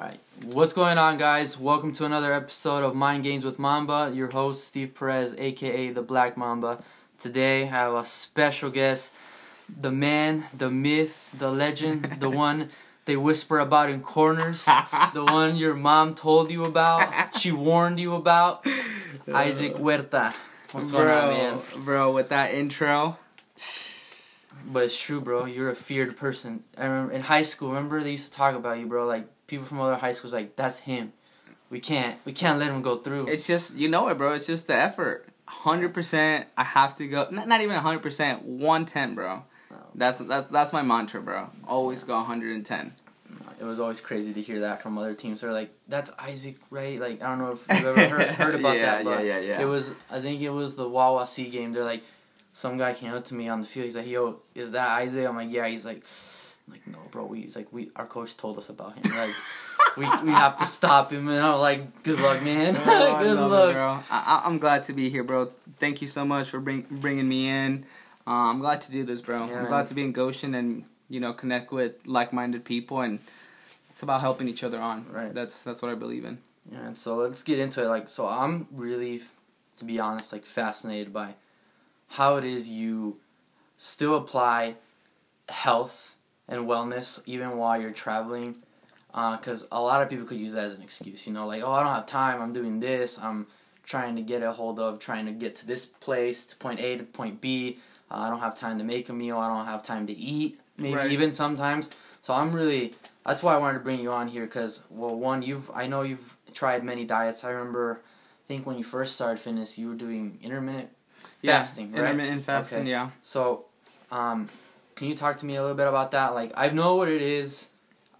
Alright, what's going on, guys? Welcome to another episode of Mind Games with Mamba. Your host, Steve Perez, aka the Black Mamba. Today, I have a special guest the man, the myth, the legend, the one they whisper about in corners, the one your mom told you about, she warned you about, Isaac Huerta. What's going on, man? Bro, with that intro. But it's true, bro. You're a feared person. I remember in high school. Remember they used to talk about you, bro. Like people from other high schools, like that's him. We can't, we can't let him go through. It's just you know it, bro. It's just the effort. Hundred percent. I have to go. Not, not even hundred percent. One ten, bro. That's that's that's my mantra, bro. Always go hundred and ten. It was always crazy to hear that from other teams. They're like, "That's Isaac, right?" Like I don't know if you've ever heard, heard about Yeah, that, but yeah, yeah, yeah. it was. I think it was the Wawa C game. They're like, some guy came up to me on the field. He's like, "Yo, is that Isaac?" I'm like, "Yeah." He's like, I'm like, "No, bro." We he's like, "We our coach told us about him. Like, we we have to stop him." And I'm like, "Good luck, man. Oh, Good luck." it, bro. I, I'm glad to be here, bro. Thank you so much for bring, bringing me in. Uh, I'm glad to do this, bro. Yeah, I'm man. glad to be in Goshen and you know connect with like-minded people, and it's about helping each other on. Right. That's that's what I believe in. Yeah, and so let's get into it. Like, so I'm really, to be honest, like fascinated by how it is you still apply health and wellness even while you're traveling. Because a lot of people could use that as an excuse, you know, like, oh, I don't have time. I'm doing this. I'm trying to get a hold of, trying to get to this place, to point A to point B. Uh, I don't have time to make a meal. I don't have time to eat, maybe Right. even sometimes. So I'm really that's why I wanted to bring you on here because well, one, you've I know you've tried many diets. I remember, I think when you first started fitness, you were doing intermittent fasting, right? Intermittent fasting, Okay. yeah. So, um, can you talk to me a little bit about that? Like, I know what it is.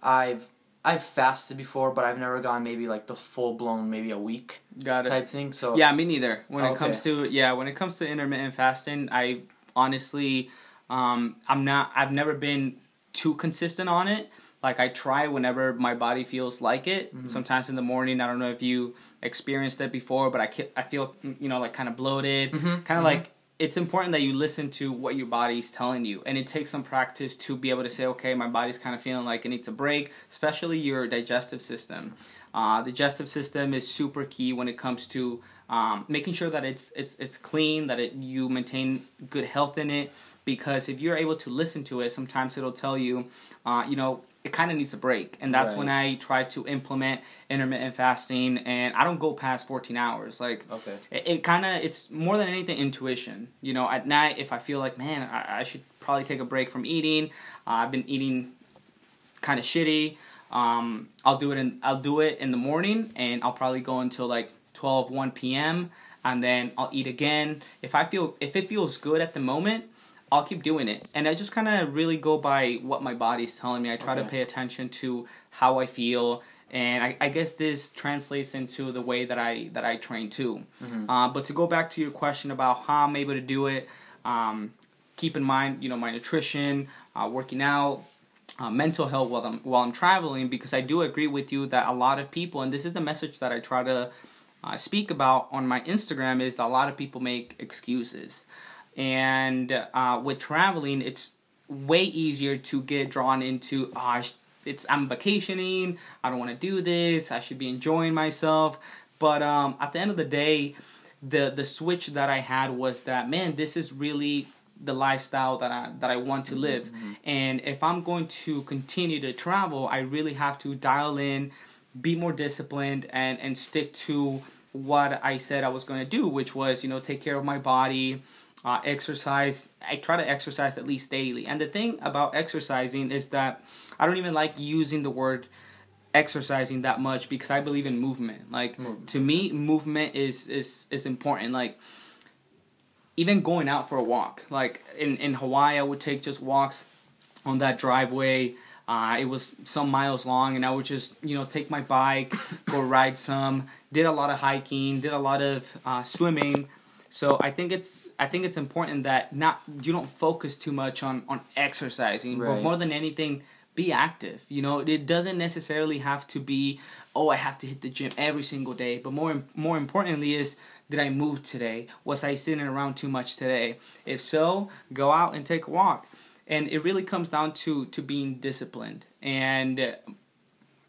I've I've fasted before, but I've never gone maybe like the full blown maybe a week Got it. type thing. So Yeah, me neither. When Okay. it comes to yeah, when it comes to intermittent fasting, I honestly, um, I'm not. I've never been too consistent on it. Like I try whenever my body feels like it. Mhm. Sometimes in the morning, I don't know if you experienced it before, but I I feel you know like kind of bloated, Mhm, kind of mhm. like. It's important that you listen to what your body's telling you, and it takes some practice to be able to say, okay, my body's kind of feeling like it needs a break, especially your digestive system. Uh, the digestive system is super key when it comes to um, making sure that it's it's it's clean, that it you maintain good health in it. Because if you're able to listen to it, sometimes it'll tell you, uh, you know, it kind of needs a break, and that's when I try to implement intermittent fasting, and I don't go past 14 hours. Like okay, it, it kind of it's more than anything intuition. You know, at night if I feel like man, I, I should probably take a break from eating. Uh, I've been eating kind of shitty. Um, I'll do it in I'll do it in the morning, and I'll probably go until like 12, 1 p.m. and then I'll eat again. If I feel if it feels good at the moment. I'll keep doing it, and I just kind of really go by what my body's telling me. I try to pay attention to how I feel, and I, I guess this translates into the way that I that I train too. Mhm. Uh, but to go back to your question about how I'm able to do it, um, keep in mind, you know, my nutrition, uh, working out, uh, mental health while I'm while I'm traveling, because I do agree with you that a lot of people, and this is the message that I try to uh, speak about on my Instagram, is that a lot of people make excuses, and uh, with traveling, it's way easier to get drawn into ah, it's I'm vacationing, I don't want to do this, I should be enjoying myself. But um, at the end of the day, the the switch that I had was that man, this is really the lifestyle that I that I want to live. And if I'm going to continue to travel, I really have to dial in, be more disciplined, and and stick to what I said I was going to do, which was you know take care of my body, uh, exercise. I try to exercise at least daily. And the thing about exercising is that I don't even like using the word exercising that much because I believe in movement. Like Movement. to me, movement is is is important. Like even going out for a walk. Like in in Hawaii, I would take just walks on that driveway. Uh, it was some miles long, and I would just you know take my bike, go ride some. Did a lot of hiking, did a lot of uh, swimming. So I think it's I think it's important that not you don't focus too much on on exercising, but more than anything, be active. You know, it doesn't necessarily have to be oh I have to hit the gym every single day, but more more importantly is did I move today? Was I sitting around too much today? If so, go out and take a walk. And it really comes down to to being disciplined. And uh,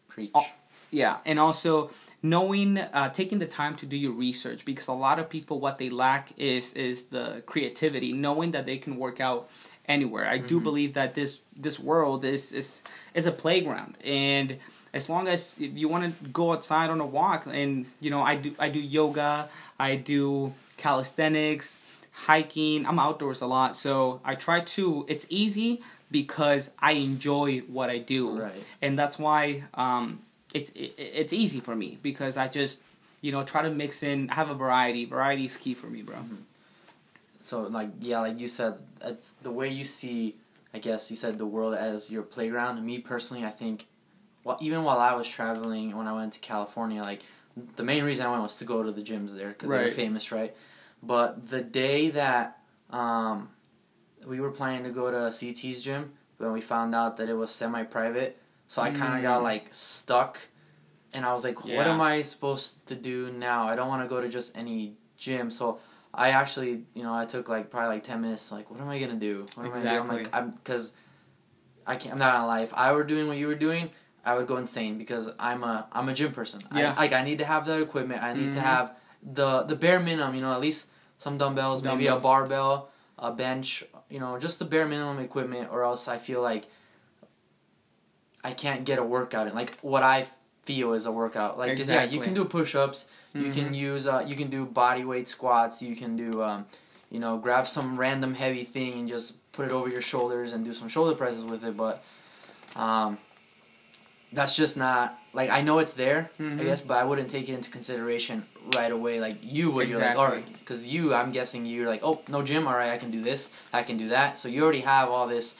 Preach. Oh, Yeah, and also knowing, uh, taking the time to do your research because a lot of people what they lack is is the creativity, knowing that they can work out anywhere. I do Mhm. believe that this this world is is is a playground, and as long as if you want to go outside on a walk, and you know, I do I do yoga, I do calisthenics, hiking. I'm outdoors a lot, so I try to. It's easy because I enjoy what I do Right. and that's why um, it's it, it's easy for me because I just you know try to mix in have a variety. Variety is key for me, bro. So like yeah, like you said, it's the way you see. I guess you said the world as your playground. Me personally, I think, well, even while I was traveling when I went to California, like the main reason I went was to go to the gyms there because they're famous, right? But the day that um, we were planning to go to CT's gym, when we found out that it was semi-private, so I kind of got Mm. like stuck, and I was like, what Yeah. am I supposed to do now? I don't want to go to just any gym, so. I actually, you know, I took like probably like ten minutes. Like, what am I gonna do? What am I gonna do? I'm like, I'm because I can't. I'm not gonna lie. If I were doing what you were doing, I would go insane because I'm a I'm a gym person. Yeah. I, like I need to have that equipment. I need to Mhm. have the the bare minimum. You know, at least some dumbbells, maybe a barbell, a bench. You know, just the bare minimum equipment, or else I feel like I can't get a workout in. Like what I feel is a workout. Like 'cause, yeah, you can do push ups. You can Mhm. use uh, you can do body weight squats. You can do um, you know grab some random heavy thing and just put it over your shoulders and do some shoulder presses with it. But um, that's just not like I know it's there. I Mhm. guess, but I wouldn't take it into consideration right away like you would. You're like, Exactly. all right, because you, I'm guessing you're like, oh, no gym. All right, I can do this. I can do that. So you already have all this.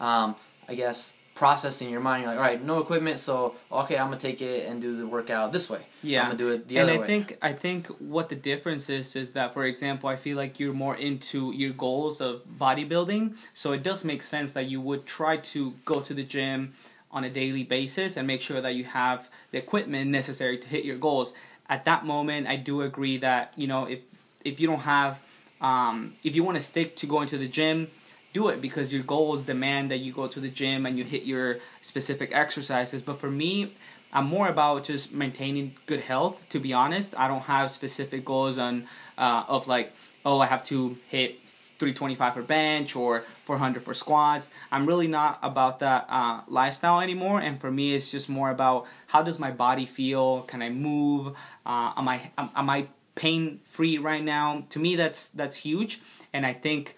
Um, I guess processed in your mind. You're like, all right, no equipment. So okay, I'm gonna take it and do the workout this way. Yeah. I'm gonna do it the and other I way. think I think what the difference is is that for example I feel like you're more into your goals of bodybuilding so it does make sense that you would try to go to the gym on a daily basis and make sure that you have the equipment necessary to hit your goals at that moment I do agree that you know if if you don't have um, if you want to stick to going to the gym do it because your goals demand that you go to the gym and you hit your specific exercises but for me I'm more about just maintaining good health. To be honest, I don't have specific goals on uh, of like, oh, I have to hit 325 for bench or 400 for squats. I'm really not about that uh, lifestyle anymore. And for me, it's just more about how does my body feel? Can I move? Uh, am I am, am I pain free right now? To me, that's that's huge. And I think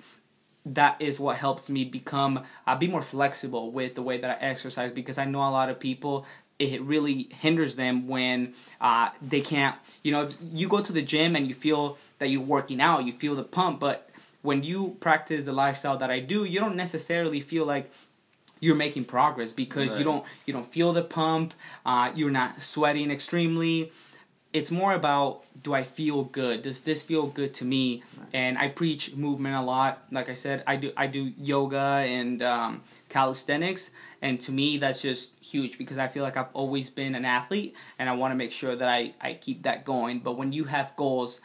that is what helps me become uh, be more flexible with the way that I exercise because I know a lot of people it really hinders them when uh, they can't you know you go to the gym and you feel that you're working out you feel the pump but when you practice the lifestyle that I do you don't necessarily feel like you're making progress because you don't you don't feel the pump uh, you're not sweating extremely it's more about do I feel good? Does this feel good to me? And I preach movement a lot. Like I said, I do I do yoga and um, calisthenics, and to me that's just huge because I feel like I've always been an athlete, and I want to make sure that I I keep that going. But when you have goals,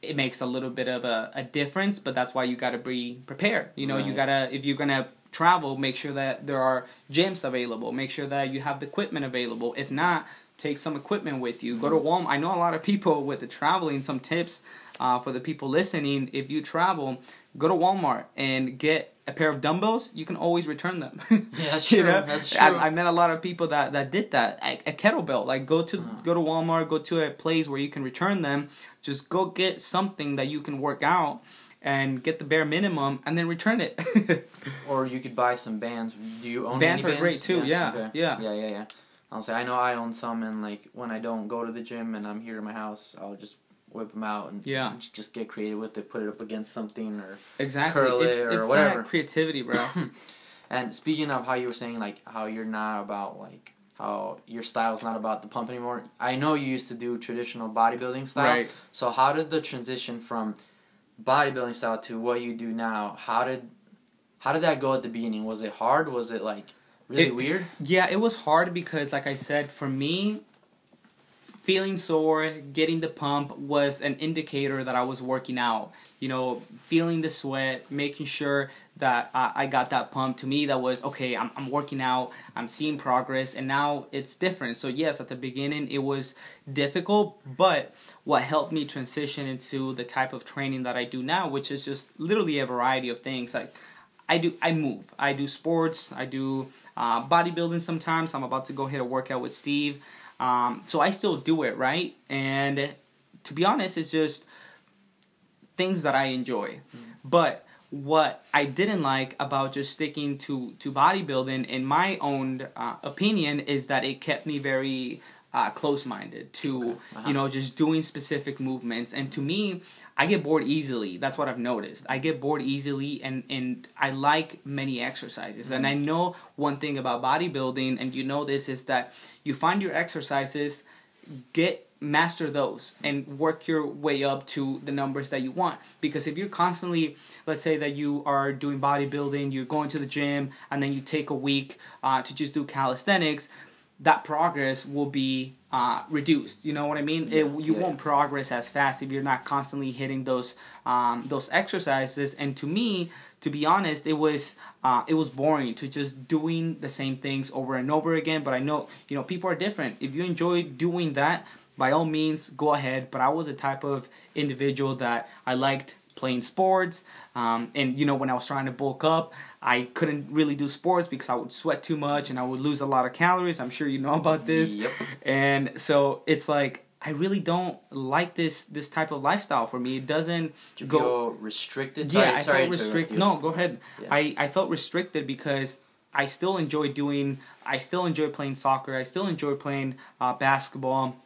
it makes a little bit of a, a difference. But that's why you got to be prepared. You know, you gotta if you're gonna travel, make sure that there are gyms available. Make sure that you have the equipment available. If not, take some equipment with you. Go to Walmart. I know a lot of people with the traveling. Some tips uh, for the people listening: if you travel, go to Walmart and get a pair of dumbbells. You can always return them. Yeah, that's You true. know? That's true. I, I met a lot of people that, that did that. A, a kettlebell, like go to Uh. go to Walmart, go to a place where you can return them. Just go get something that you can work out and get the bare minimum, and then return it. Or you could buy some bands. Do you own Bands any are great too, yeah, okay. yeah. yeah, yeah, yeah. I'll say I know I own some, and like when I don't go to the gym and I'm here in my house, I'll just whip them out and Yeah. just get creative with it, put it up against something or. exactly. Curl it it's or it's whatever. creativity, bro. And speaking of how you were saying like how you're not about like how your style's not about the pump anymore. I know you used to do traditional bodybuilding style. right. So how did the transition from bodybuilding style to what you do now? How did how did that go at the beginning? Was it hard? Was it like really It- weird? Yeah, it was hard because, like I said, for me, feeling sore, getting the pump was an indicator that I was working out. you know, feeling the sweat, making sure that uh, I got that pump. To me, that was okay. I'm, I'm working out. I'm seeing progress, and now it's different. So yes, at the beginning it was difficult, but what helped me transition into the type of training that I do now, which is just literally a variety of things. Like I do, I move. I do sports. I do uh, bodybuilding sometimes. I'm about to go hit a workout with Steve. Um, so I still do it, right? And to be honest, it's just things that I enjoy. Mm. But what I didn't like about just sticking to to bodybuilding, in my own uh, opinion, is that it kept me very uh, close minded to okay. uh-huh. you know just doing specific movements. And to me, I get bored easily. That's what I've noticed. I get bored easily, and and I like many exercises. And I know one thing about bodybuilding, and you know this is that you find your exercises, get master those and work your way up to the numbers that you want because if you're constantly let's say that you are doing bodybuilding you're going to the gym and then you take a week uh, to just do calisthenics that progress will be uh, reduced. You know what I mean? Yeah, it, you yeah. won't progress as fast if you're not constantly hitting those um, those exercises. And to me, to be honest, it was uh, it was boring to just doing the same things over and over again. But I know you know people are different. If you enjoy doing that, by all means, go ahead. But I was a type of individual that I liked playing sports. Um, and you know, when I was trying to bulk up, I couldn't really do sports because I would sweat too much and I would lose a lot of calories. I'm sure you know about this. Yep. And so it's like I really don't like this this type of lifestyle for me. It doesn't Do you go feel restricted. Yeah, sorry, I sorry felt restricted. No, go ahead. Yeah. I I felt restricted because I still enjoy doing. I still enjoy playing soccer. I still enjoy playing uh, basketball.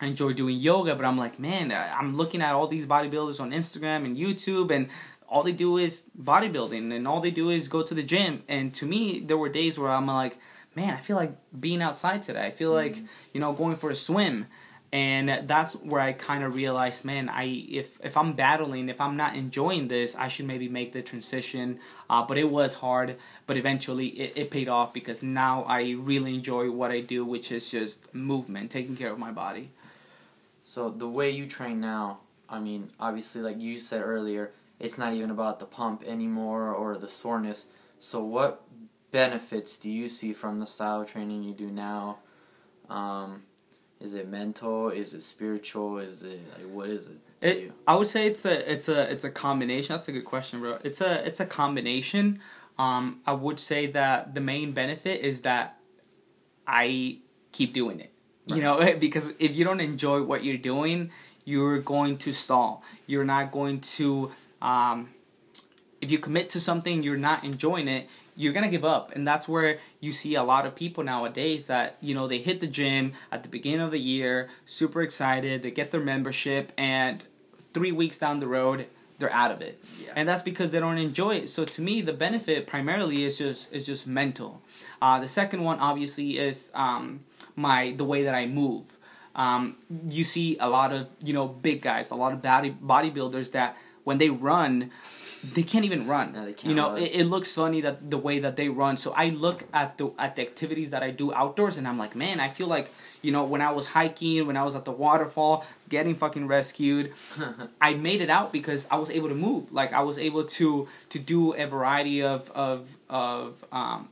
I enjoy doing yoga, but I'm like, man, I'm looking at all these bodybuilders on Instagram and YouTube, and all they do is bodybuilding, and all they do is go to the gym. And to me, there were days where I'm like, man, I feel like being outside today. I feel mm-hmm. like you know going for a swim, and that's where I kind of realized, man, I if if I'm battling, if I'm not enjoying this, I should maybe make the transition. Uh, but it was hard, but eventually it, it paid off because now I really enjoy what I do, which is just movement, taking care of my body. So the way you train now, I mean, obviously, like you said earlier, it's not even about the pump anymore or the soreness. So what benefits do you see from the style of training you do now? Um, is it mental? Is it spiritual? Is it like what is it? it I would say it's a it's a it's a combination. That's a good question, bro. It's a it's a combination. Um, I would say that the main benefit is that I keep doing it. Right. You know, because if you don't enjoy what you're doing, you're going to stall. You're not going to. Um, if you commit to something, you're not enjoying it. You're gonna give up, and that's where you see a lot of people nowadays that you know they hit the gym at the beginning of the year, super excited, they get their membership, and three weeks down the road, they're out of it, yeah. and that's because they don't enjoy it. So to me, the benefit primarily is just is just mental. Uh, the second one, obviously, is um, my the way that I move. Um, you see a lot of you know big guys, a lot of body bodybuilders that when they run, they can't even run. No, you know, it, it, looks funny that the way that they run. So I look at the at the activities that I do outdoors, and I'm like, man, I feel like you know when I was hiking, when I was at the waterfall, getting fucking rescued, I made it out because I was able to move. Like I was able to to do a variety of of of um,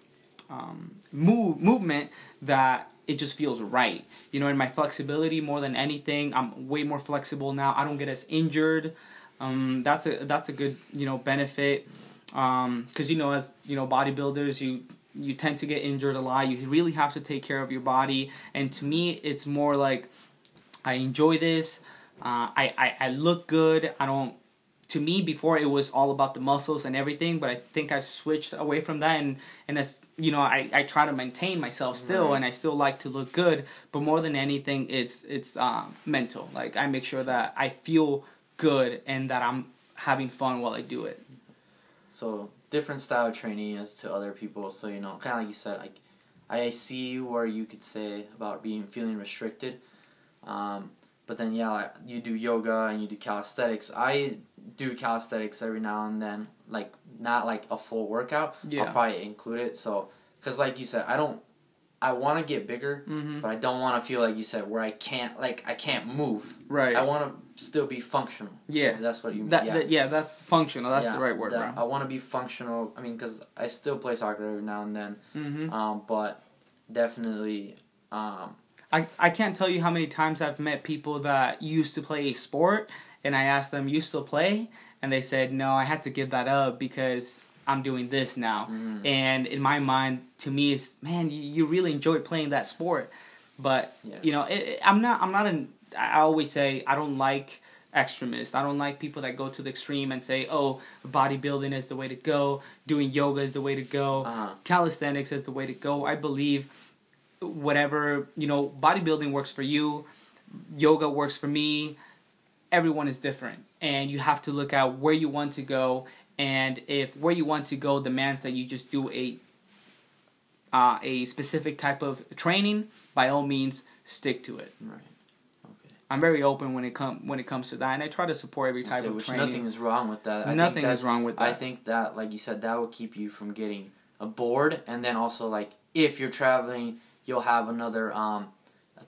um, move movement that it just feels right. You know, in my flexibility more than anything, I'm way more flexible now. I don't get as injured. Um, that's a that's a good you know benefit because um, you know as you know bodybuilders you you tend to get injured a lot. You really have to take care of your body, and to me, it's more like I enjoy this. Uh, I, I I look good. I don't to me before it was all about the muscles and everything but i think i've switched away from that and and as you know i, I try to maintain myself still right. and i still like to look good but more than anything it's it's uh, mental like i make sure that i feel good and that i'm having fun while i do it so different style training as to other people so you know kind of like you said like i see where you could say about being feeling restricted um, but then yeah, like, you do yoga and you do calisthenics. I do calisthenics every now and then, like not like a full workout. Yeah. I'll probably include it. So, because like you said, I don't I want to get bigger, Mhm. but I don't want to feel like you said where I can't like I can't move. Right. I want to still be functional. Yeah. that's what you mean. That, yeah. that- yeah, that's functional. That's Yeah, the right word, that-. I want to be functional. I mean, because I still play soccer every now and then, Mm-hmm. um, but definitely, um, I, I can't tell you how many times I've met people that used to play a sport and I asked them, You still play? And they said, No, I had to give that up because I'm doing this now. mm, And in my mind, to me, it's man, you, you really enjoyed playing that sport. But Yeah. you know, it, it- I'm not. I'm not an. I always say I don't like extremists. I don't like people that go to the extreme and say, "Oh, bodybuilding is the way to go. Doing yoga is the way to go. uh-huh. Calisthenics is the way to go." I believe whatever you know, bodybuilding works for you. Yoga works for me. Everyone is different, and you have to look at where you want to go and if where you want to go demands that you just do a uh, a specific type of training, by all means stick to it. right. Okay. I'm very open when it come when it comes to that, and I try to support every type So, of which training. nothing is wrong with that. I think Nothing is wrong with that. I think that, like you said, that will keep you from getting bored, and then also like if you're traveling, you'll have another um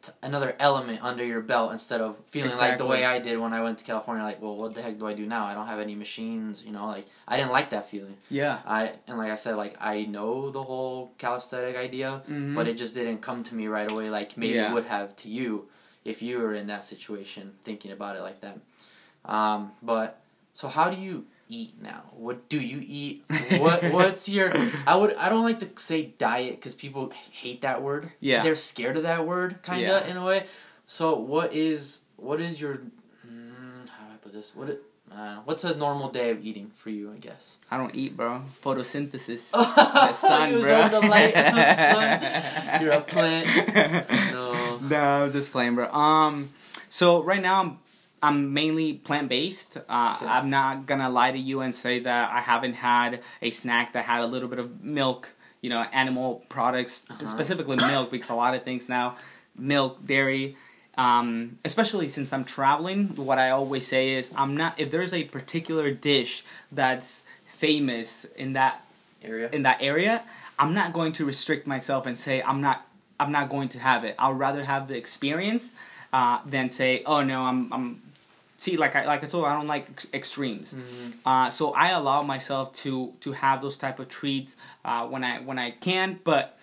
t- another element under your belt instead of feeling like the way I did when I went to California. Like, well, what the heck do I do now? I don't have any machines. You know, like I didn't like that feeling. yeah, I and like I said, like I know the whole calisthenic idea, Mhm. but it just didn't come to me right away. Like maybe Yeah. it would have to you if you were in that situation, thinking about it like that. Um, but so how do you eat now? What do you eat? What what's your? I would I don't like to say diet because people hate that word. Yeah. they're scared of that word, kind of Yeah. in a way. So what is what is your? Mm, how do I put this? What it, uh, what's a normal day of eating for you? I guess. I don't eat, bro. Photosynthesis. the sun, bro. the light of the sun. You're a plant. No. No, I'm just playing, bro. Um, so right now I'm I'm mainly plant based. Uh, Okay. I'm not gonna lie to you and say that I haven't had a snack that had a little bit of milk. You know, animal products, Uh-huh. specifically milk, because a lot of things now, milk, dairy. Um, especially since I'm traveling, what I always say is I'm not. If there's a particular dish that's famous in that Area. in that area, I'm not going to restrict myself and say I'm not I'm not going to have it. I'll rather have the experience uh, than say, oh no, I'm I'm see like I like I told you, I don't like ex- extremes. Mhm. Uh, so I allow myself to to have those type of treats uh, when I when I can, but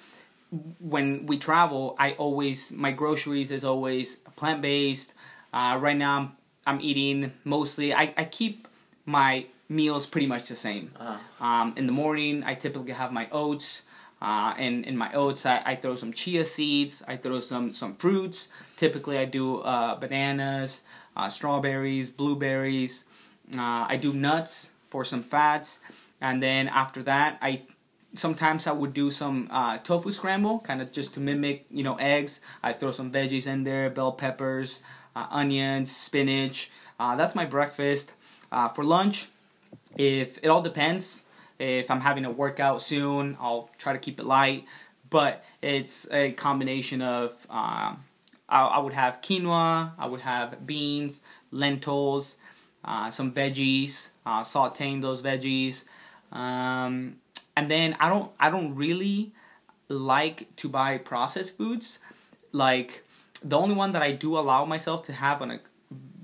when we travel, I always my groceries is always plant based. Uh, right now, I'm I'm eating mostly. I, I keep my meals pretty much the same. Uh-huh. Um, in the morning, I typically have my oats. Uh, and in my oats, I, I throw some chia seeds. I throw some some fruits. Typically, I do uh, bananas, uh, strawberries, blueberries. Uh, I do nuts for some fats, and then after that, I sometimes I would do some uh, tofu scramble, kind of just to mimic you know eggs. I throw some veggies in there, bell peppers, uh, onions, spinach. That's my breakfast. For lunch, if it all depends. If I'm having a workout soon, I'll try to keep it light. But it's a combination of um, I, I would have quinoa, I would have beans, lentils, uh, some veggies, uh, sauteing those veggies, um, and then I don't I don't really like to buy processed foods. Like the only one that I do allow myself to have on a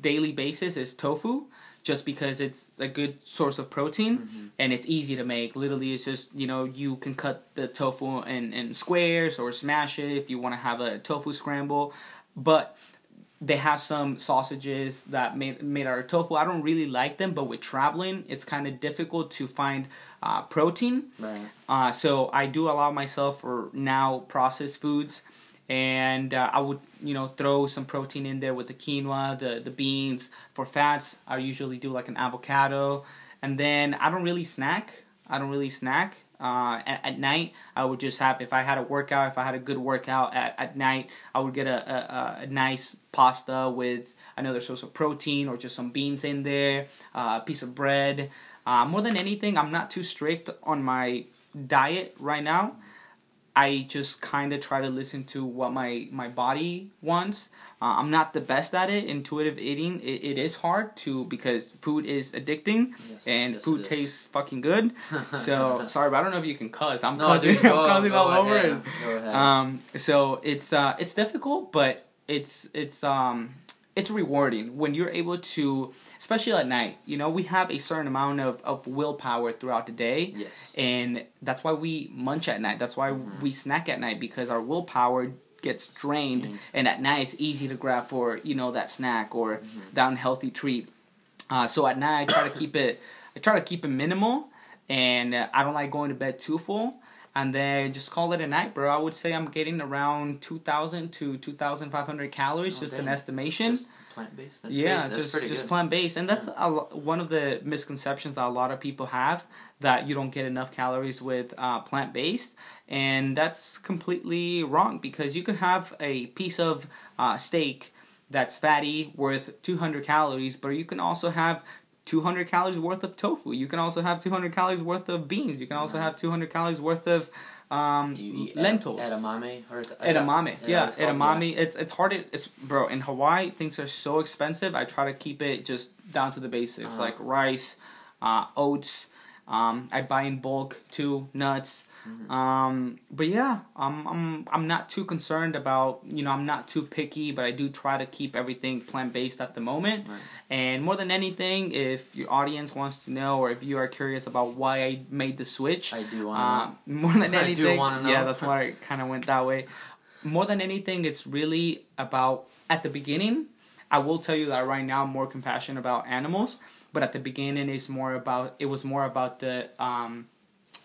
daily basis is tofu just because it's a good source of protein and it's easy to make. Literally, it's just you know you can cut the tofu in, in squares or smash it if you want to have a tofu scramble. But they have some sausages that made made out of tofu. I don't really like them, but with traveling, it's kind of difficult to find uh, protein. Right. Uh, so I do allow myself for now processed foods, and uh, I would you know throw some protein in there with the quinoa, the the beans. For fats, I usually do like an avocado, and then I don't really snack. I don't really snack. Uh, at, at night, I would just have if I had a workout, if I had a good workout at, at night, I would get a, a, a nice pasta with another source of protein or just some beans in there, uh, a piece of bread. Uh, more than anything, I'm not too strict on my diet right now. I just kind of try to listen to what my my body wants. Uh, I'm not the best at it. Intuitive eating, it, it is hard to because food is addicting Yes, and yes, food tastes fucking good. So sorry, but I don't know if you can cuss. I'm no, cussing, dude, go, I'm cussing go all over ahead. it. Um, so it's uh, it's difficult, but it's it's um, it's rewarding when you're able to, especially at night. You know, we have a certain amount of, of willpower throughout the day, yes. and that's why we munch at night. That's why Mm-hmm. we snack at night because our willpower gets drained, Drained. and at night it's easy to grab for you know that snack or Mm-hmm. that unhealthy treat. Uh, so at night I try to keep it. I try to keep it minimal, and uh, I don't like going to bed too full. And then just call it a night, bro. I would say I'm getting around two thousand to two thousand five hundred calories, Oh, just an estimation. Just plant based. That's yeah, just just plant based, and that's a, one of the misconceptions that a lot of people have that you don't get enough calories with uh, plant based, and that's completely wrong because you can have a piece of uh, steak that's fatty worth 200 calories, but you can also have 200 calories worth of tofu. You can also have 200 calories worth of beans. You can also have 200 calories worth of um, Do you eat lentils. Edamame or is, is Edamame, that yeah, what it's called? edamame. It's it's hard. To, it's bro in Hawaii. Things are so expensive. I try to keep it just down to the basics, Uh-huh. like rice, uh, oats. Um, I buy in bulk too, nuts. Mhm. Um, but yeah, I'm I'm I'm not too concerned about you know I'm not too picky, but I do try to keep everything plant based at the moment. Right. And more than anything, if your audience wants to know, or if you are curious about why I made the switch, I do want uh, more than anything, know. yeah, that's why I kind of went that way. More than anything, it's really about at the beginning. I will tell you that right now I'm more compassionate about animals, but at the beginning it's more about it was more about the um,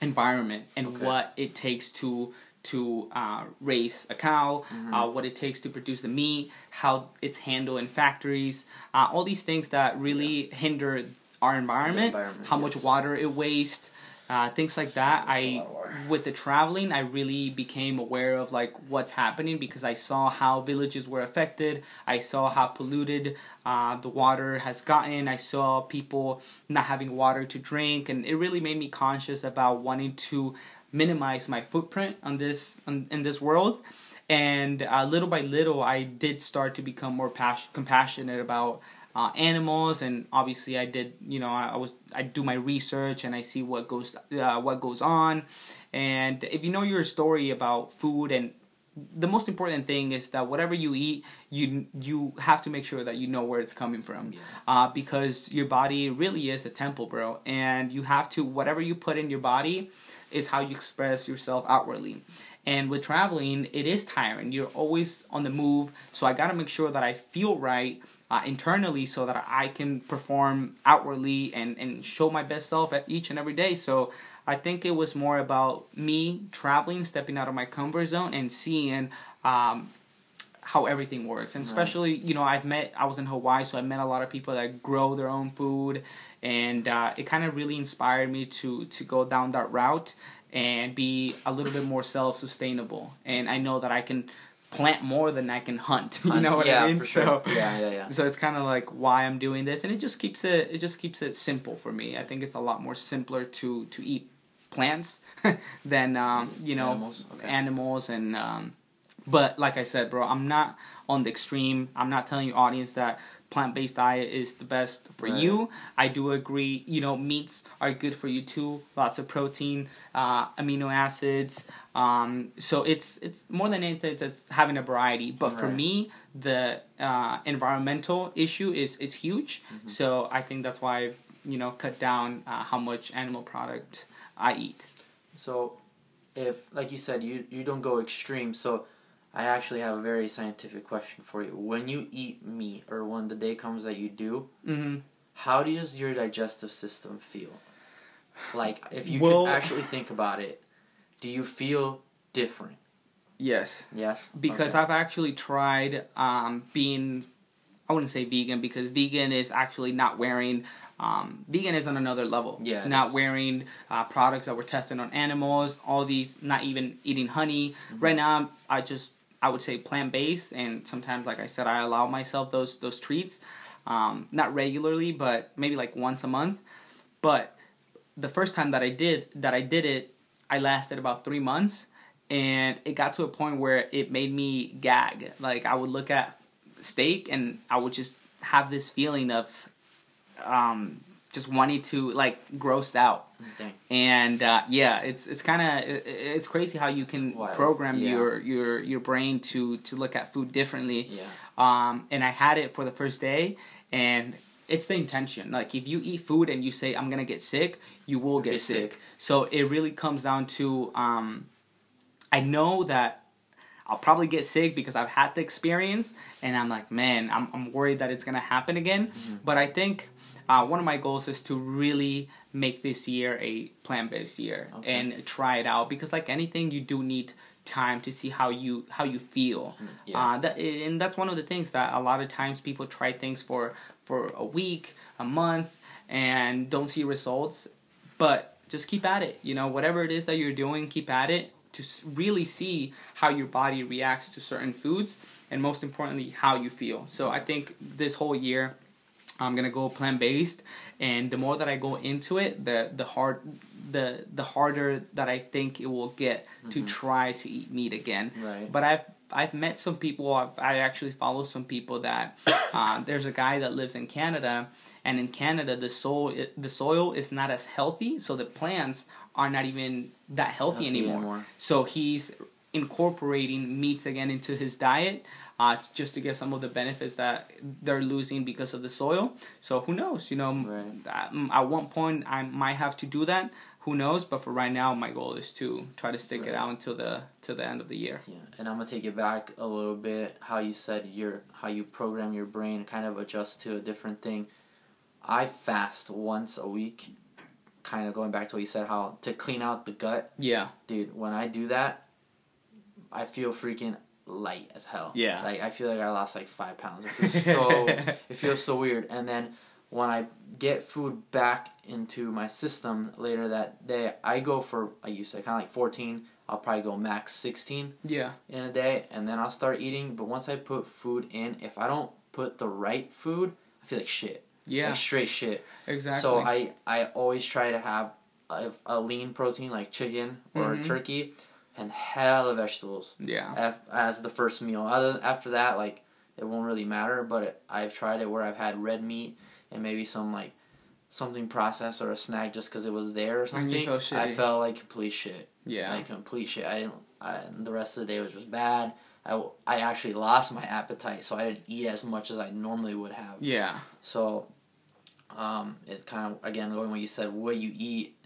environment and Okay. what it takes to to uh, raise a cow, Mm-hmm. uh, what it takes to produce the meat, how it's handled in factories, uh, all these things that really hinder our environment, environment, how much water it wastes, uh, things like that. That's I lot of water. with the traveling, I really became aware of like what's happening because I saw how villages were affected. I saw how polluted uh, the water has gotten. I saw people not having water to drink, and it really made me conscious about wanting to minimize my footprint on this on, in this world. And uh, little by little, I did start to become more pas- compassionate about uh, animals, and obviously, I did. You know, I, I was I do my research and I see what goes uh, what goes on. And if you know your story about food and the most important thing is that whatever you eat, you you have to make sure that you know where it's coming from, Yeah. uh, because your body really is a temple, bro, and you have to whatever you put in your body is how you express yourself outwardly. And with traveling, it is tiring. You're always on the move, so I got to make sure that I feel right uh, internally, so that I can perform outwardly and and show my best self at each and every day. So I think it was more about me traveling, stepping out of my comfort zone, and seeing um, how everything works. And Right. especially, you know, I've met, I was in Hawaii, so I met a lot of people that grow their own food, and uh, it kind of really inspired me to to go down that route and be a little bit more self sustainable. And I know that I can plant more than I can hunt. You know what yeah, I mean? For sure. So yeah, yeah, yeah. so it's kind of like why I'm doing this, and it just keeps it it just keeps it simple for me. I think it's a lot more simpler to to eat plants than um, you know Animals, okay. animals and um, but like I said, bro, I'm not on the extreme. I'm not telling your audience that plant based diet is the best for Right. you. I do agree. You know, meats are good for you too. Lots of protein, uh, amino acids. Um, so it's it's more than anything, it's having a variety. But for me, the uh, environmental issue is is huge. Mm-hmm. So I think that's why I've you know cut down uh, how much animal product I eat. So, if like you said, you you don't go extreme. So, I actually have a very scientific question for you. When you eat meat, or when the day comes that you do, hmm how does your digestive system feel? Like, if you Well- could actually think about it, do you feel different? Yes. Yes. because Okay. I've actually tried um, being I wouldn't say vegan because vegan is actually not wearing um, vegan is on another level. Yeah, not is. wearing uh, products that were tested on animals. All these, not even eating honey. Mm-hmm. Right now, I just I would say plant based, and sometimes, like I said, I allow myself those those treats. Um, not regularly, but maybe like once a month. But the first time that I did that I did it, I lasted about three months, and it got to a point where it made me gag. Like I would look at steak and I would just have this feeling of um, just wanting to like grossed out. Dang. And uh, yeah, it's it's kind of it, it's crazy how you can program Yeah. your your your brain to to look at food differently. Yeah. Um, and I had it for the first day, and it's the intention. Like if you eat food and you say I'm gonna get sick, you will get Get sick. sick. So it really comes down to um, I know that I'll probably get sick because I've had the experience, and I'm like, man, I'm I'm worried that it's gonna happen again. Mm-hmm. But I think. Uh, one of my goals is to really make this year a plant-based year Okay. and try it out because like anything you do need time to see how you how you feel Yeah. uh, that, and that's one of the things that a lot of times people try things for for a week, a month, and don't see results. But just keep at it. You know, whatever it is that you're doing, keep at it to really see how your body reacts to certain foods, and most importantly, how you feel. So I think this whole year. I'm gonna go plant based, and the more that I go into it, the the hard the the harder that I think it will get to try to eat meat again. Right. But I've I've met some people. I've, I actually follow some people that uh, there's a guy that lives in Canada, and in Canada the soil the soil is not as healthy, so the plants are not even that healthy, Healthy anymore. anymore. So he's incorporating meats again into his diet. Uh, just to get some of the benefits that they're losing because of the soil. So who knows? You know, Right. mm, at one point I might have to do that. Who knows? But for right now, my goal is to try to stick it out until the to the end of the year. Yeah, and I'm gonna take it back a little bit. How you said your how you program your brain, kind of adjust to a different thing. I fast once a week, kind of going back to what you said, how to clean out the gut, Yeah. dude. When I do that, I feel freaking light as hell. Yeah. like I feel like I lost like five pounds. It feels so it feels so weird. And then when I get food back into my system later that day, I go for like you said, kind of like fourteen. I'll probably go max sixteen Yeah. in a day and then I'll start eating. But once I put food in, if I don't put the right food, I feel like shit. Yeah. Like straight shit. Exactly. So I, I always try to have a, a lean protein like chicken or Mhm. turkey and hella vegetables Yeah. af- as the first meal. Other after that, like it won't really matter. But it, I've tried it where I've had red meat and maybe some like something processed or a snack just because it was there or something. felt I felt like complete shit Yeah. like complete shit. I didn't. I, and the rest of the day was just bad. I, I actually lost my appetite, so I didn't eat as much as I normally would have. yeah. So, um, it's kind of again going what you said. What you eat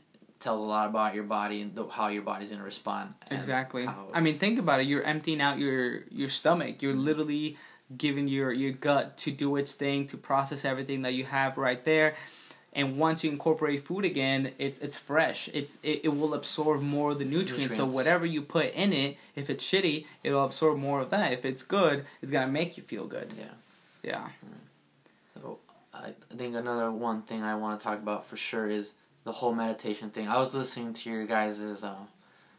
tells a lot about your body and the, how your body's gonna respond. Exactly. how- I mean, think about it. You're emptying out your your stomach. You're literally giving your your gut to do its thing to process everything that you have right there. And once you incorporate food again, it's it's fresh. It's it, it will absorb more of the nutrients. So whatever you put in it, if it's shitty, it'll absorb more of that. If it's good, it's gonna make you feel good. yeah. Yeah. So I I think another one thing I want to talk about for sure is the whole meditation thing. I was listening to your guys's um,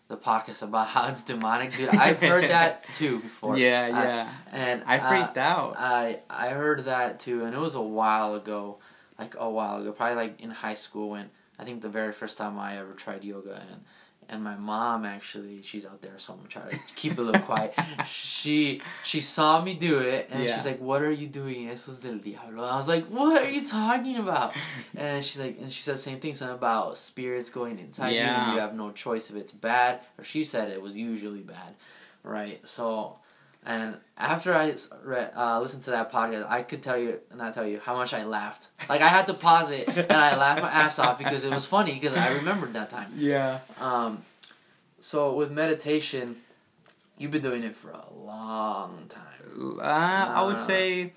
the podcast about how it's demonic, dude. I've heard that too before. Yeah, I- yeah. and I uh, freaked out. I I heard that too, and it was a while ago, like a while ago, probably like in high school when I think the very first time I ever tried yoga, and and my mom actually she's out there, so I'm gonna try to keep it a little quiet. She she saw me do it, and Yeah. she's like, "What are you doing? Eso es del diablo." I was like, "What are you talking about?" and she's like, and she said the same thing, something about spirits going inside you, and you have no choice if it's bad, or she said it was usually bad, right? So. And after I re- uh, listened to that podcast, I could tell you, not tell you, how much I laughed. Like I had to pause it, and I laughed my ass off because it was funny because I remembered that time. Yeah. Um, so with meditation, you've been doing it for a long time. Uh, I would Uh. say,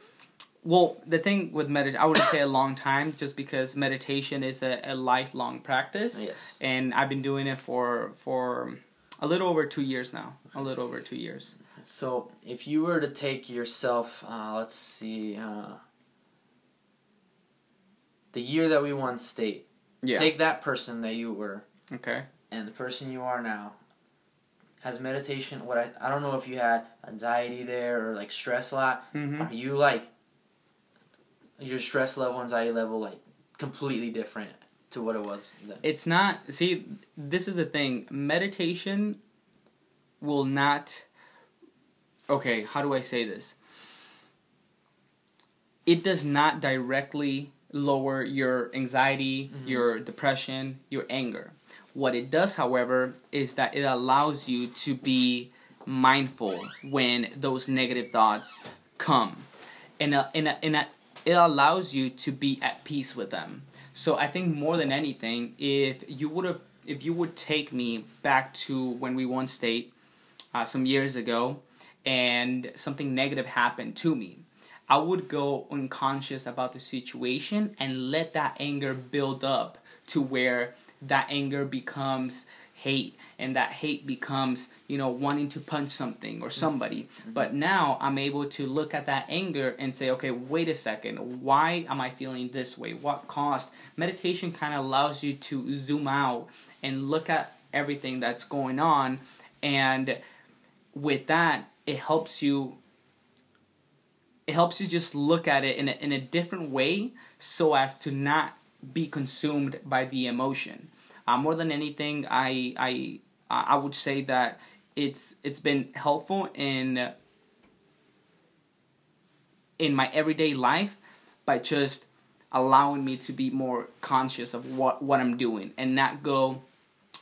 well, the thing with meditation, I wouldn't say a long time, just because meditation is a, a lifelong practice, Yes. and I've been doing it for for a little over two years now. A little over two years. So if you were to take yourself, uh, let's see, uh, the year that we won state, Yeah. take that person that you were okay. and the person you are now. Has meditation? What I I don't know if you had anxiety there or like stress a lot. hmm Are you like your stress level, anxiety level, like completely different to what it was then? It's not. See, this is the thing. Meditation will not okay, how do I say this? It does not directly lower your anxiety, Mhm. your depression, your anger. What it does, however, is that it allows you to be mindful when those negative thoughts come. And, uh, and, uh, and uh, it allows you to be at peace with them. So I think more than anything, if you would have, if you would take me back to when we won state uh, some years ago, and something negative happened to me, I would go unconscious about the situation and let that anger build up to where that anger becomes hate and that hate becomes you know wanting to punch something or somebody. Mm-hmm. but now i'm able to look at that anger and say okay wait a second. Why am i feeling this way? What caused? Meditation kind of allows you to zoom out and look at everything that's going on. And with that it helps you it helps you just look at it in a, in a different way so as to not be consumed by the emotion uh, more than anything, I I I would say that it's it's been helpful in in my everyday life by just allowing me to be more conscious of what what I'm doing and not go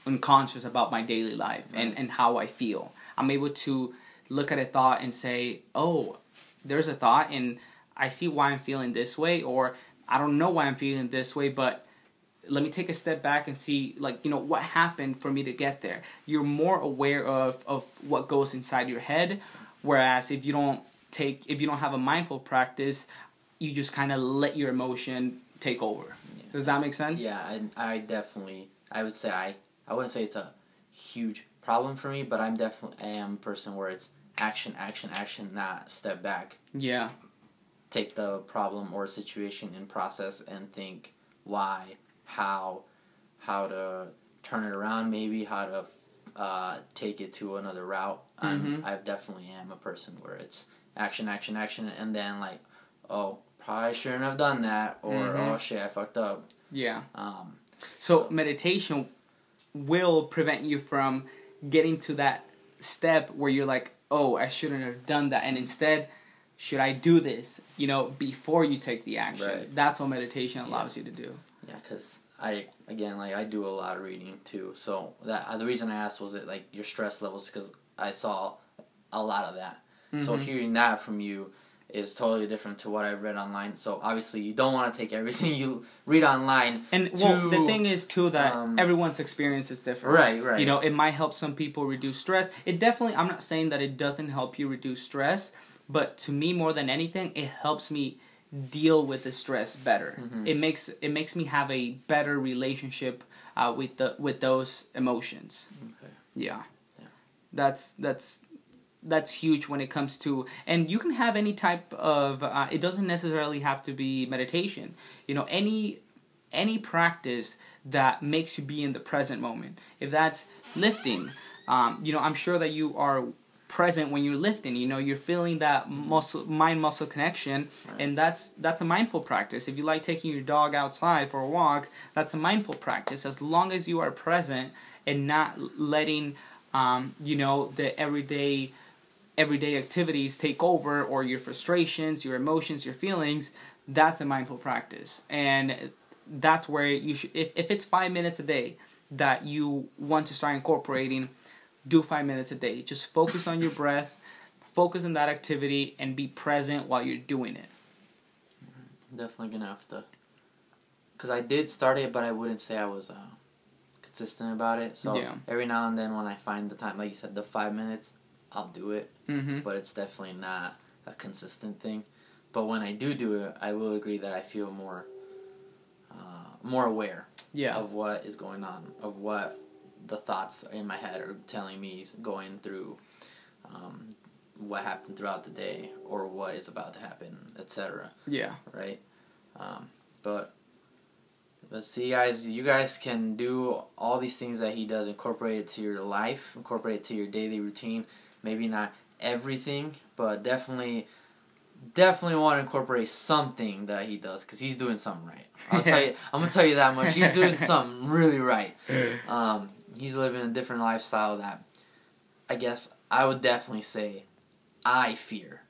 unconscious about my daily life and and how I feel. I'm able to look at a thought and say, "Oh, there's a thought and I see why I'm feeling this way or I don't know why I'm feeling this way, but let me take a step back and see like you know what happened for me to get there. You're more aware of of what goes inside your head whereas if you don't take if you don't have a mindful practice you just kind of let your emotion take over. Yeah. does that make sense? Yeah I, I definitely i would say i i wouldn't say it's a huge problem for me but i'm definitely I am a person where it's action action action not step back yeah take the problem or situation and process and think why how how to turn it around, maybe how to uh, take it to another route. Mm-hmm. I definitely am a person where it's action, action, action, and then like, oh, probably shouldn't have done that, or mm-hmm. oh shit, I fucked up. Yeah. Um, so, so meditation will prevent you from getting to that step where you're like, oh, I shouldn't have done that, and instead should I do this? You know, before you take the action. Right. That's what meditation allows yeah. you to do. Yeah, because I again like I do a lot of reading too. So that the reason I asked was it like your stress levels because I saw a lot of that. Mm-hmm. So hearing that from you is totally different to what I've read online. So obviously you don't want to take everything you read online. And to, well, the thing is too that um, everyone's experience is different. Right, right. You know, it might help some people reduce stress. It definitely. I'm not saying that it doesn't help you reduce stress, but to me more than anything, it helps me deal with the stress better. Mm-hmm. It makes it makes me have a better relationship uh, with the with those emotions. Okay. Yeah. yeah. That's that's that's huge when it comes to and you can have any type of uh, it doesn't necessarily have to be meditation. You know any any practice that makes you be in the present moment. If that's lifting um, you know i'm sure that you are present when you're lifting you know you're feeling that muscle mind muscle connection and that's that's a mindful practice. If you like taking your dog outside for a walk that's a mindful practice. As long as you are present and not letting um, you know the everyday everyday activities take over or your frustrations your emotions your feelings that's a mindful practice and that's where you should if, if it's five minutes a day that you want to start incorporating do five minutes a day. Just focus on your breath, focus on that activity, and be present while you're doing it. Definitely gonna have to. Because I did start it, but I wouldn't say I was uh, consistent about it. So yeah. every now and then, when I find the time, like you said, the five minutes, I'll do it. Mm-hmm. But it's definitely not a consistent thing. But when I do do it, I will agree that I feel more, uh, more aware yeah. of what is going on, of what the thoughts in my head are telling me going through um, what happened throughout the day or what is about to happen, etc. Yeah. Right. Um, but but see, guys, you guys can do all these things that he does. Incorporate it to your life. Incorporate it to your daily routine. Maybe not everything, but definitely definitely want to incorporate something that he does because he's doing something right. I'll tell you, I'm gonna tell you that much. He's doing something really right. Um, he's living a different lifestyle that I guess I would definitely say I fear.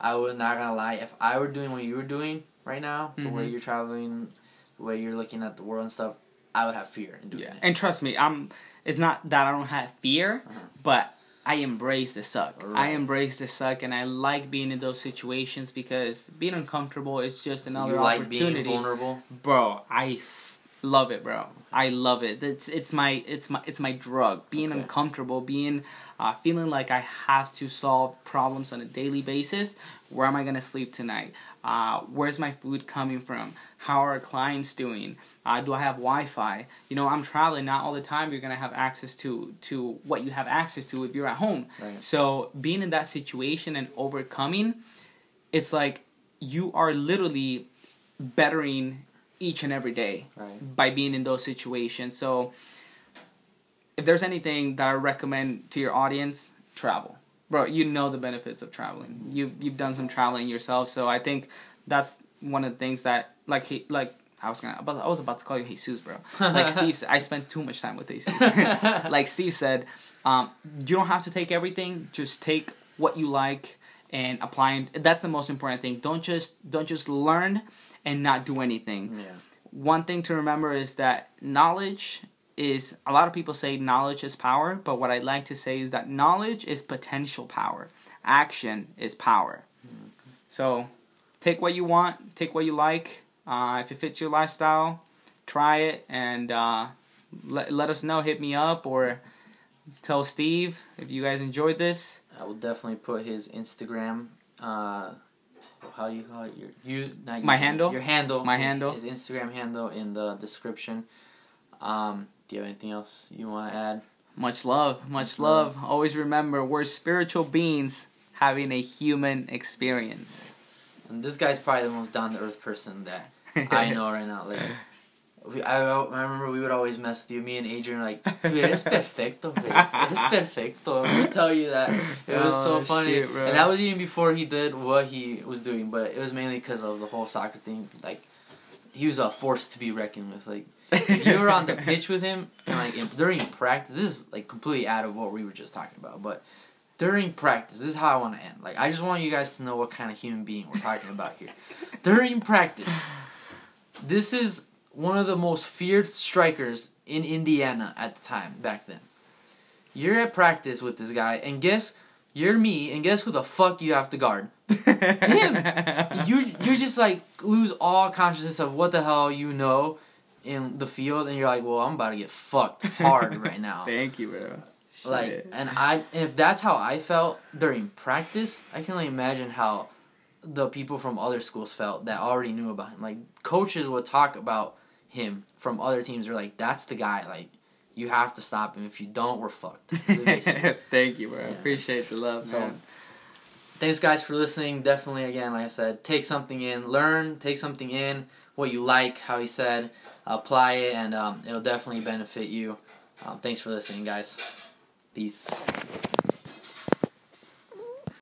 I would not gonna lie. If I were doing what you were doing right now, the way Mhm. you're traveling, the way you're looking at the world and stuff, I would have fear in doing Yeah, it. and trust me, I'm. It's not that I don't have fear, Uh-huh. but I embrace the suck. I embrace the suck, and I like being in those situations because being uncomfortable is just another you like being opportunity. vulnerable. bro, I f- love it, bro. I love it. It's it's my it's my it's my drug. Being Okay. uncomfortable, being uh, feeling like I have to solve problems on a daily basis. Where am I gonna sleep tonight? Uh, where's my food coming from? How are clients doing? Uh, do I have Wi-Fi? You know, I'm traveling. Not all the time you're gonna have access to to what you have access to if you're at home. Right. So being in that situation and overcoming, it's like you are literally bettering each and every day Right. by being in those situations. So if there's anything that I recommend to your audience, travel. Bro, you know the benefits of traveling. You you've done some traveling yourself, so I think that's one of the things that like he like I was gonna I was about to call you Jesus, bro. Like Steve said, I spent too much time with Jesus. like Steve said, um, you don't have to take everything. Just take what you like and apply. it. That's the most important thing. Don't just don't just learn and not do anything. Yeah. One thing to remember is that knowledge is a lot of people say knowledge is power, but what I'd like to say is that knowledge is potential power. Action is power. So take what you want, take what you like. Uh, if it fits your lifestyle, try it and uh, let, let us know. Hit me up or tell Steve if you guys enjoyed this. I will definitely put his Instagram. Uh, how do you call it? Your you not My handle? Your handle. My handle. His Instagram handle in the description. Um, do you have anything else you want to add? Much love, much love. love. Always remember, we're spiritual beings having a human experience. And this guy's probably the most down to earth person that I know right now. Like, we, I, I remember we would always mess with you. Me and Adrian were like, dude, eres perfecto, güey. Eres perfecto. We would tell you that. It was so Oh, funny. shit, and that was even before he did what he was doing, but it was mainly because of the whole soccer thing. Like, he was a force to be reckoned with. Like, if you were on the pitch with him, and like in, during practice, this is like completely out of what we were just talking about, but during practice, this is how I want to end. Like, I just want you guys to know what kind of human being we're talking about here. during practice, this is one of the most feared strikers in Indiana at the time back then. You're at practice with this guy, and guess you're me, and guess who the fuck you have to guard? Him. You you're just like lose all consciousness of what the hell you know in the field, and you're like, well, I'm about to get fucked hard right now. Thank you, bro. Like, Shit. and I, and if that's how I felt during practice, I can only imagine how the people from other schools felt that already knew about him. Like, coaches would talk about him from other teams. They're like, "That's the guy. Like, you have to stop him. If you don't, we're fucked." Thank you, bro. Yeah. Appreciate the love, So. Thanks, guys, for listening. Definitely, again, like I said, take something in, learn, take something in, what you like, how he said, apply it, and um, it'll definitely benefit you. Um, thanks for listening, guys. Peace.